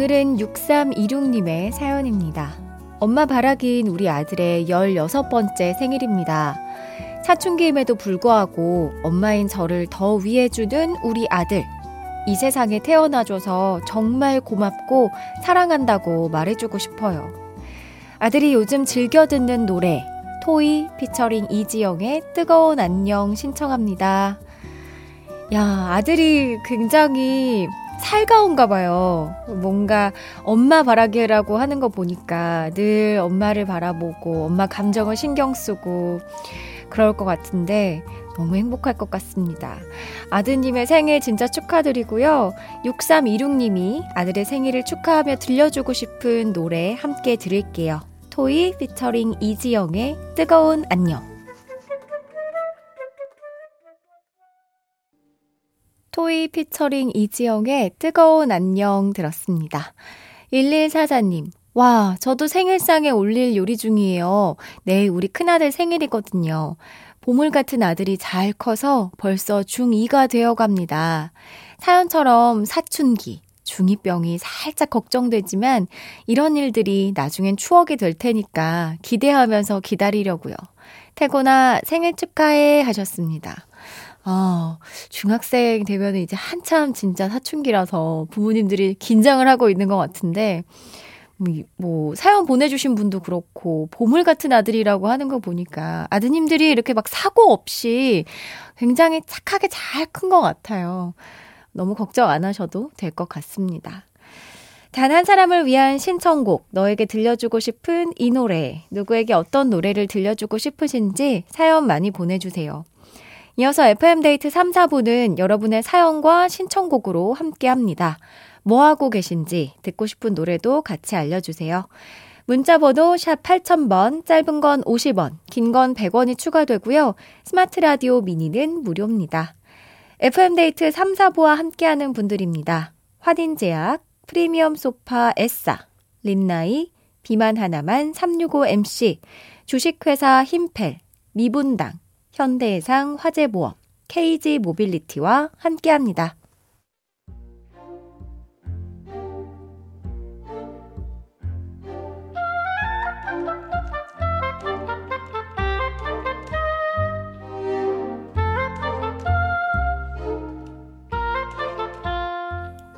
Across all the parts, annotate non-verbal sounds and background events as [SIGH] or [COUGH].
오늘은 6326님의 사연입니다. 엄마 바라긴 우리 아들의 16번째 생일입니다. 사춘기임에도 불구하고 엄마인 저를 더 위해주는 우리 아들. 이 세상에 태어나줘서 정말 고맙고 사랑한다고 말해주고 싶어요. 아들이 요즘 즐겨 듣는 노래, 토이 피처링 이지영의 뜨거운 안녕 신청합니다. 야, 아들이 굉장히 살가운가 봐요. 뭔가 엄마 바라기라고 하는 거 보니까 늘 엄마를 바라보고 엄마 감정을 신경 쓰고 그럴 것 같은데 너무 행복할 것 같습니다. 아드님의 생일 진짜 축하드리고요. 6326님이 아들의 생일을 축하하며 들려주고 싶은 노래 함께 들을게요. 토이 피처링 이지영의 뜨거운 안녕. 토이 피처링 이지영의 뜨거운 안녕 들었습니다. 1144님, 와, 저도 생일상에 올릴 요리 중이에요. 내일 우리 큰아들 생일이거든요. 보물 같은 아들이 잘 커서 벌써 중2가 되어 갑니다. 사연처럼 사춘기, 중2병이 살짝 걱정되지만 이런 일들이 나중엔 추억이 될 테니까 기대하면서 기다리려고요. 태고나 생일 축하해 하셨습니다. 아, 중학생 되면 이제 한참 진짜 사춘기라서 부모님들이 긴장을 하고 있는 것 같은데, 뭐, 뭐, 사연 보내주신 분도 그렇고, 보물 같은 아들이라고 하는 거 보니까 아드님들이 이렇게 막 사고 없이 굉장히 착하게 잘 큰 것 같아요. 너무 걱정 안 하셔도 될 것 같습니다. 단 한 사람을 위한 신청곡, 너에게 들려주고 싶은 이 노래, 누구에게 어떤 노래를 들려주고 싶으신지 사연 많이 보내주세요. 이어서 FM데이트 3, 4부는 여러분의 사연과 신청곡으로 함께 합니다. 뭐 하고 계신지 듣고 싶은 노래도 같이 알려주세요. 문자번호 샵 8000번, 짧은 건 50원, 긴 건 100원이 추가되고요. 스마트 라디오 미니는 무료입니다. FM데이트 3, 4부와 함께하는 분들입니다. 화딘제약, 프리미엄 소파 에싸, 린나이, 비만 하나만 365MC, 주식회사 힘펠, 미분당, 현대해상 화재보험, KG 모빌리티와 함께합니다.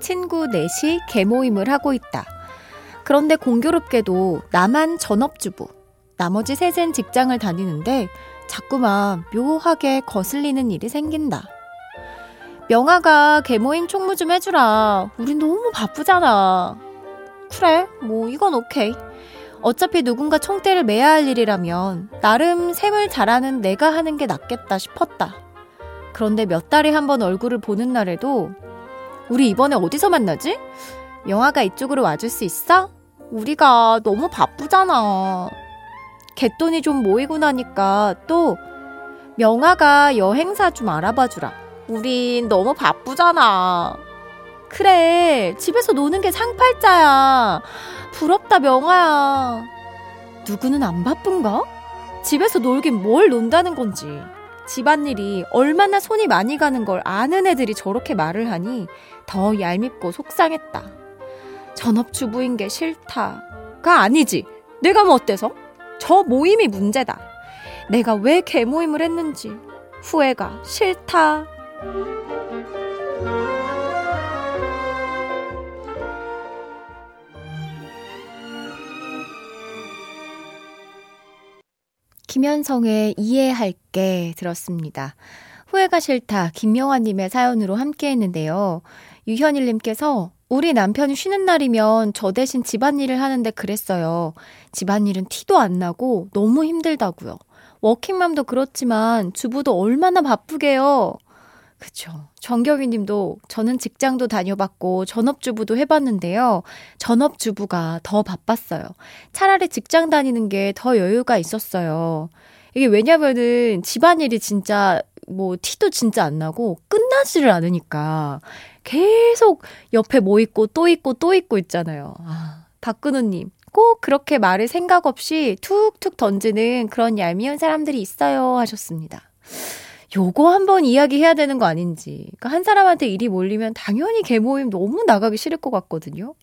친구 넷이 개모임을 하고 있다. 그런데 공교롭게도 나만 전업주부, 나머지 셋은 직장을 다니는데 자꾸만 묘하게 거슬리는 일이 생긴다. 명아가 개모임 총무 좀 해주라. 우린 너무 바쁘잖아. 그래, 뭐 이건 오케이. 어차피 누군가 총대를 매야 할 일이라면 나름 셈을 잘하는 내가 하는 게 낫겠다 싶었다. 그런데 몇 달에 한 번 얼굴을 보는 날에도 우리 이번에 어디서 만나지? 명아가 이쪽으로 와줄 수 있어? 우리가 너무 바쁘잖아. 갯돈이 좀 모이고 나니까 또 명아가 여행사 좀 알아봐 주라. 우린 너무 바쁘잖아. 그래, 집에서 노는 게 상팔자야. 부럽다, 명아야. 누구는 안 바쁜가? 집에서 놀긴 뭘 논다는 건지. 집안일이 얼마나 손이 많이 가는 걸 아는 애들이 저렇게 말을 하니 더 얄밉고 속상했다. 전업주부인 게 싫다가 아니지. 내가 뭐 어때서? 저 모임이 문제다. 내가 왜 개모임을 했는지 후회가 싫다. 김현성의 이해할게 들었습니다. 후회가 싫다 김명환님의 사연으로 함께 했는데요. 유현일님께서 우리 남편이 쉬는 날이면 저 대신 집안일을 하는데 그랬어요. 집안일은 티도 안 나고 너무 힘들다고요. 워킹맘도 그렇지만 주부도 얼마나 바쁘게요. 그쵸. 정경희 님도 저는 직장도 다녀봤고 전업주부도 해봤는데요. 전업주부가 더 바빴어요. 차라리 직장 다니는 게 더 여유가 있었어요. 이게 왜냐면은 집안일이 진짜 뭐 티도 진짜 안 나고 끝나지를 않으니까 계속 옆에 뭐 있고 또 있고 또 있고 있잖아요. 아, 박근우님. 꼭 그렇게 말을 생각 없이 툭툭 던지는 그런 얄미운 사람들이 있어요 하셨습니다. 요거 한번 이야기해야 되는 거 아닌지. 그러니까 한 사람한테 일이 몰리면 당연히 개모임 너무 나가기 싫을 것 같거든요.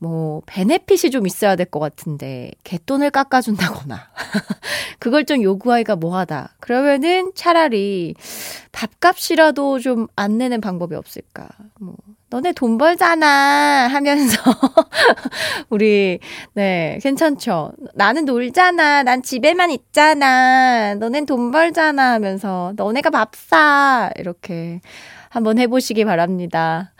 뭐, 베네핏이 좀 있어야 될 것 같은데, 개돈을 깎아준다거나, [LAUGHS] 그걸 좀 요구하기가 뭐하다. 그러면은 차라리 밥값이라도 좀 안 내는 방법이 없을까. 뭐, 너네 돈 벌잖아 하면서, [LAUGHS] 우리, 네, 괜찮죠. 나는 놀잖아. 난 집에만 있잖아. 너넨 돈 벌잖아 하면서, 너네가 밥 사. 이렇게 한번 해보시기 바랍니다.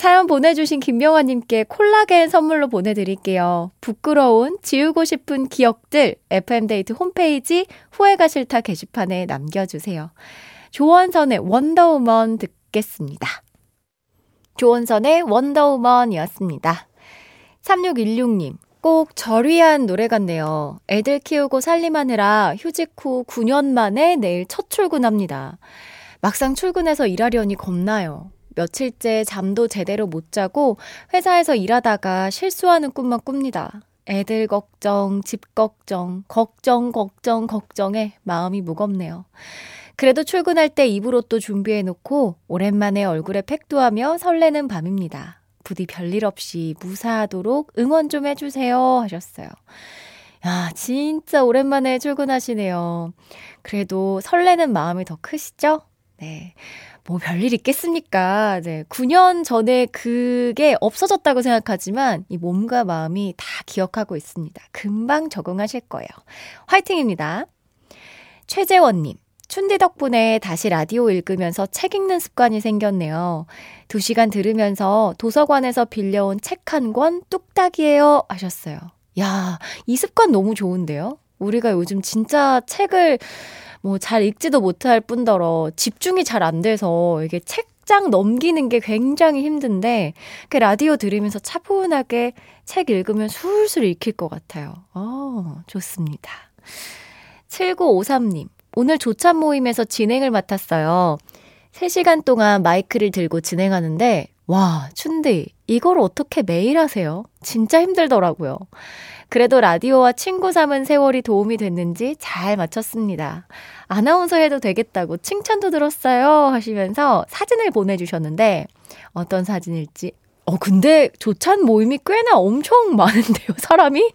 사연 보내주신 김명화님께 콜라겐 선물로 보내드릴게요. 부끄러운 지우고 싶은 기억들 FM데이트 홈페이지 후회가 싫다 게시판에 남겨주세요. 조원선의 원더우먼 듣겠습니다. 조원선의 원더우먼이었습니다. 3616님, 꼭 절 위한 노래 같네요. 애들 키우고 살림하느라 휴직 후 9년 만에 내일 첫 출근합니다. 막상 출근해서 일하려니 겁나요. 며칠째 잠도 제대로 못 자고 회사에서 일하다가 실수하는 꿈만 꿉니다. 애들 걱정, 집 걱정, 걱정, 걱정, 걱정에 마음이 무겁네요. 그래도 출근할 때 입을 옷도 준비해 놓고 오랜만에 얼굴에 팩도 하며 설레는 밤입니다. 부디 별일 없이 무사하도록 응원 좀 해주세요 하셨어요. 야, 진짜 오랜만에 출근하시네요. 그래도 설레는 마음이 더 크시죠? 네. 뭐 별일 있겠습니까? 네. 9년 전에 그게 없어졌다고 생각하지만 이 몸과 마음이 다 기억하고 있습니다. 금방 적응하실 거예요. 화이팅입니다. 최재원님. 춘디 덕분에 다시 라디오 읽으면서 책 읽는 습관이 생겼네요. 두 시간 들으면서 도서관에서 빌려온 책 한 권 뚝딱이에요 하셨어요. 야, 이 습관 너무 좋은데요? 우리가 요즘 진짜 책을 뭐 잘 읽지도 못할 뿐더러 집중이 잘 안 돼서 이게 책 장 넘기는 게 굉장히 힘든데 그 라디오 들으면서 차분하게 책 읽으면 술술 읽힐 것 같아요. 어, 좋습니다. 7953님, 오늘 조찬 모임에서 진행을 맡았어요. 3시간 동안 마이크를 들고 진행하는데, 와, 춘디, 이걸 어떻게 매일 하세요? 진짜 힘들더라고요. 그래도 라디오와 친구 삼은 세월이 도움이 됐는지 잘 마쳤습니다. 아나운서 해도 되겠다고 칭찬도 들었어요 하시면서 사진을 보내주셨는데 어떤 사진일지. 어 근데 조찬 모임이 꽤나 엄청 [LAUGHS] 많은데요 사람이?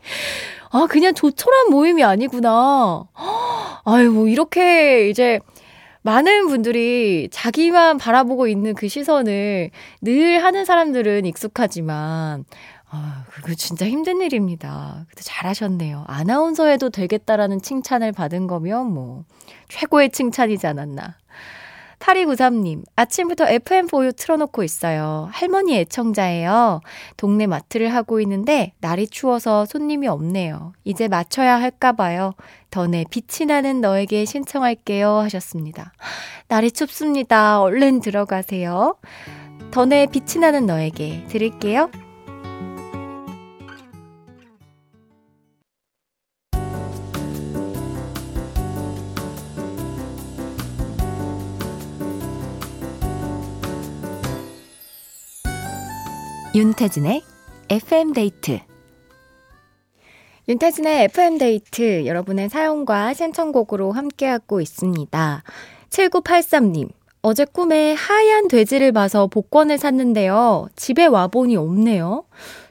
아 그냥 조촐한 모임이 아니구나. 아유 뭐 이렇게 이제 많은 분들이 자기만 바라보고 있는 그 시선을 늘 하는 사람들은 익숙하지만 아, 그거 진짜 힘든 일입니다. 근데 잘하셨네요. 아나운서 해도 되겠다라는 칭찬을 받은 거면 뭐, 최고의 칭찬이지 않았나. 8293님, 아침부터 FM4U 틀어놓고 있어요. 할머니 애청자예요. 동네 마트를 하고 있는데, 날이 추워서 손님이 없네요. 이제 맞춰야 할까봐요. 더내 빛이 나는 너에게 신청할게요. 하셨습니다. 날이 춥습니다. 얼른 들어가세요. 더내 빛이 나는 너에게 들을게요. 윤태진의 FM데이트 윤태진의 FM데이트 여러분의 사연과 신청곡으로 함께하고 있습니다. 7983님 어제 꿈에 하얀 돼지를 봐서 복권을 샀는데요. 집에 와보니 없네요.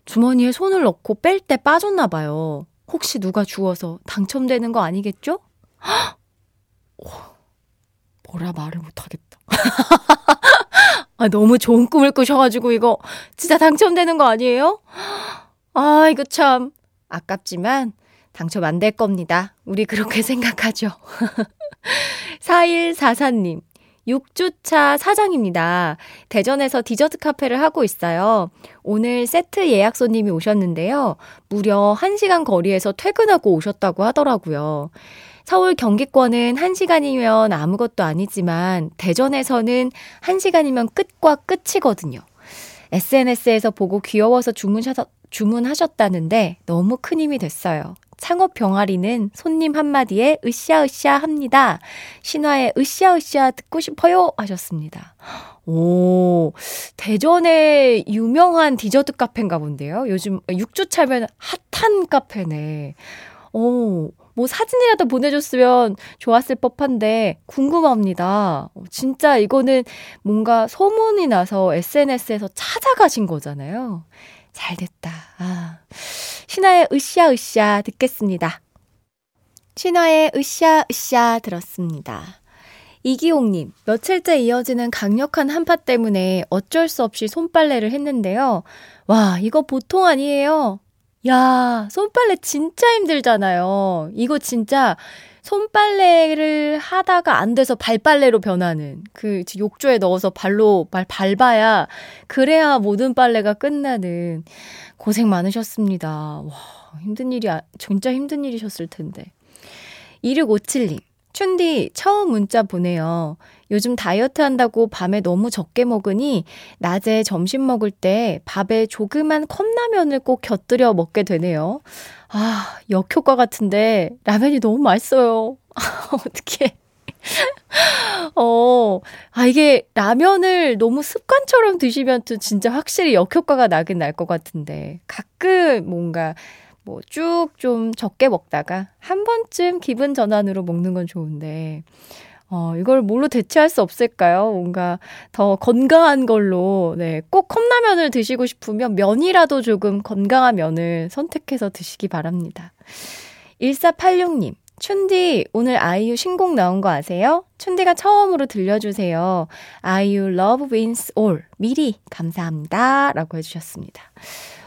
주머니에 손을 넣고 뺄 때 빠졌나 봐요. 혹시 누가 주워서 당첨되는 거 아니겠죠? [GASPS] 뭐라 말을 못하겠다. [LAUGHS] 아, 너무 좋은 꿈을 꾸셔가지고 이거 진짜 당첨되는 거 아니에요? 아, 이거 참 아깝지만 당첨 안 될 겁니다. 우리 그렇게 [LAUGHS] 생각하죠. [LAUGHS] 4144님. 6주차 사장입니다. 대전에서 디저트 카페를 하고 있어요. 오늘 세트 예약 손님이 오셨는데요. 무려 1시간 거리에서 퇴근하고 오셨다고 하더라고요. 서울 경기권은 1시간이면 아무것도 아니지만 대전에서는 1시간이면 끝과 끝이거든요. SNS에서 보고 귀여워서 주문하셨, 주문하셨다는데 너무 큰 힘이 됐어요. 창업 병아리는 손님 한마디에 으쌰으쌰 합니다. 신화의 으쌰으쌰 듣고 싶어요 하셨습니다. 오, 대전에 유명한 디저트 카페인가 본데요. 요즘 6주 차면 핫한 카페네. 오, 뭐 사진이라도 보내줬으면 좋았을 법한데 궁금합니다. 진짜 이거는 뭔가 소문이 나서 SNS에서 찾아가신 거잖아요. 잘 됐다. 아. 신화의 으쌰으쌰 듣겠습니다. 신화의 으쌰으쌰 들었습니다. 이기홍님, 며칠째 이어지는 강력한 한파 때문에 어쩔 수 없이 손빨래를 했는데요. 와, 이거 보통 아니에요. 야, 손빨래 진짜 힘들잖아요. 이거 진짜 손빨래를 하다가 안 돼서 발빨래로 변하는 그 욕조에 넣어서 발로 발 밟아야 그래야 모든 빨래가 끝나는 고생 많으셨습니다. 와, 힘든 일이 아, 진짜 힘든 일이셨을 텐데. 2657님. 춘디 처음 문자 보내요. 요즘 다이어트 한다고 밤에 너무 적게 먹으니 낮에 점심 먹을 때 밥에 조그만 컵라면을 꼭 곁들여 먹게 되네요. 아, 역효과 같은데 라면이 너무 맛있어요. [LAUGHS] 어떻게 [LAUGHS] 어, 아, 이게 라면을 너무 습관처럼 드시면 또 진짜 확실히 역효과가 나긴 날 것 같은데 가끔 뭔가 뭐 쭉 좀 적게 먹다가 한 번쯤 기분 전환으로 먹는 건 좋은데 어, 이걸 뭘로 대체할 수 없을까요? 뭔가 더 건강한 걸로, 네, 꼭 컵라면을 드시고 싶으면 면이라도 조금 건강한 면을 선택해서 드시기 바랍니다. 1486님, 춘디, 오늘 아이유 신곡 나온 거 아세요? 춘디가 처음으로 들려주세요. 아이유 Love Wins All. 미리 감사합니다. 라고 해주셨습니다.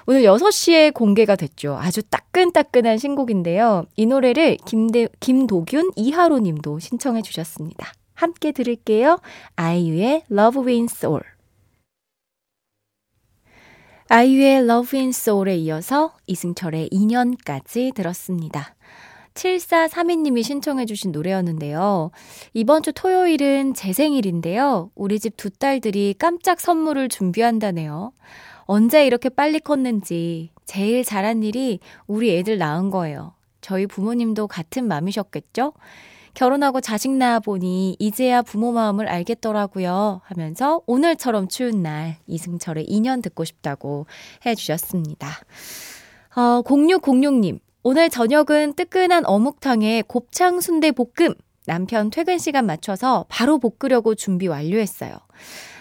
오늘 6시에 공개가 됐죠. 아주 따끈따끈한 신곡인데요. 이 노래를 김대, 김도균, 이하로 님도 신청해 주셨습니다. 함께 들을게요. 아이유의 Love Wins All. 아이유의 Love Wins All에 이어서 이승철의 2년까지 들었습니다. 7432님이 신청해주신 노래였는데요. 이번 주 토요일은 제 생일인데요. 우리 집 두 딸들이 깜짝 선물을 준비한다네요. 언제 이렇게 빨리 컸는지 제일 잘한 일이 우리 애들 낳은 거예요. 저희 부모님도 같은 마음이셨겠죠? 결혼하고 자식 낳아 보니 이제야 부모 마음을 알겠더라고요. 하면서 오늘처럼 추운 날 이승철의 2년 듣고 싶다고 해주셨습니다. 어, 0606님, 오늘 저녁은 뜨끈한 어묵탕에 곱창 순대 볶음. 남편 퇴근 시간 맞춰서 바로 볶으려고 준비 완료했어요.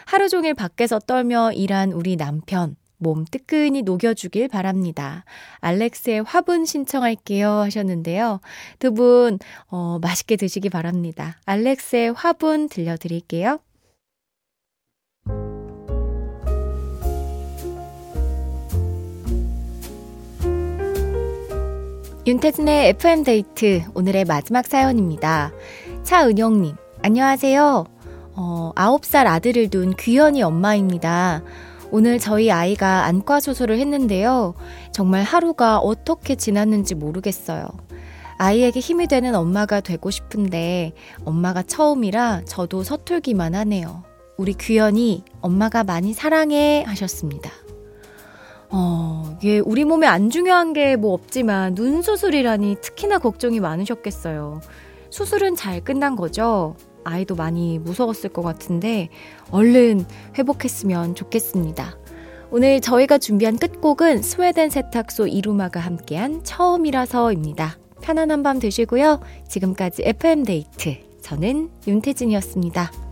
하루 종일 밖에서 떨며 일한 우리 남편. 몸 뜨끈히 녹여주길 바랍니다. 알렉스의 화분 신청할게요 하셨는데요. 두 분, 어, 맛있게 드시기 바랍니다. 알렉스의 화분 들려드릴게요. 윤태진의 FM데이트 오늘의 마지막 사연입니다. 차은영님, 안녕하세요. 어, 9살 아들을 둔 귀현이 엄마입니다. 오늘 저희 아이가 안과 수술을 했는데요. 정말 하루가 어떻게 지났는지 모르겠어요. 아이에게 힘이 되는 엄마가 되고 싶은데 엄마가 처음이라 저도 서툴기만 하네요. 우리 규현이 엄마가 많이 사랑해 하셨습니다. 어, 이게 우리 몸에 안 중요한 게 뭐 없지만 눈 수술이라니 특히나 걱정이 많으셨겠어요. 수술은 잘 끝난 거죠? 아이도 많이 무서웠을 것 같은데 얼른 회복했으면 좋겠습니다. 오늘 저희가 준비한 끝곡은 스웨덴 세탁소 이루마가 함께한 처음이라서입니다. 편안한 밤 되시고요. 지금까지 FM데이트. 저는 윤태진이었습니다.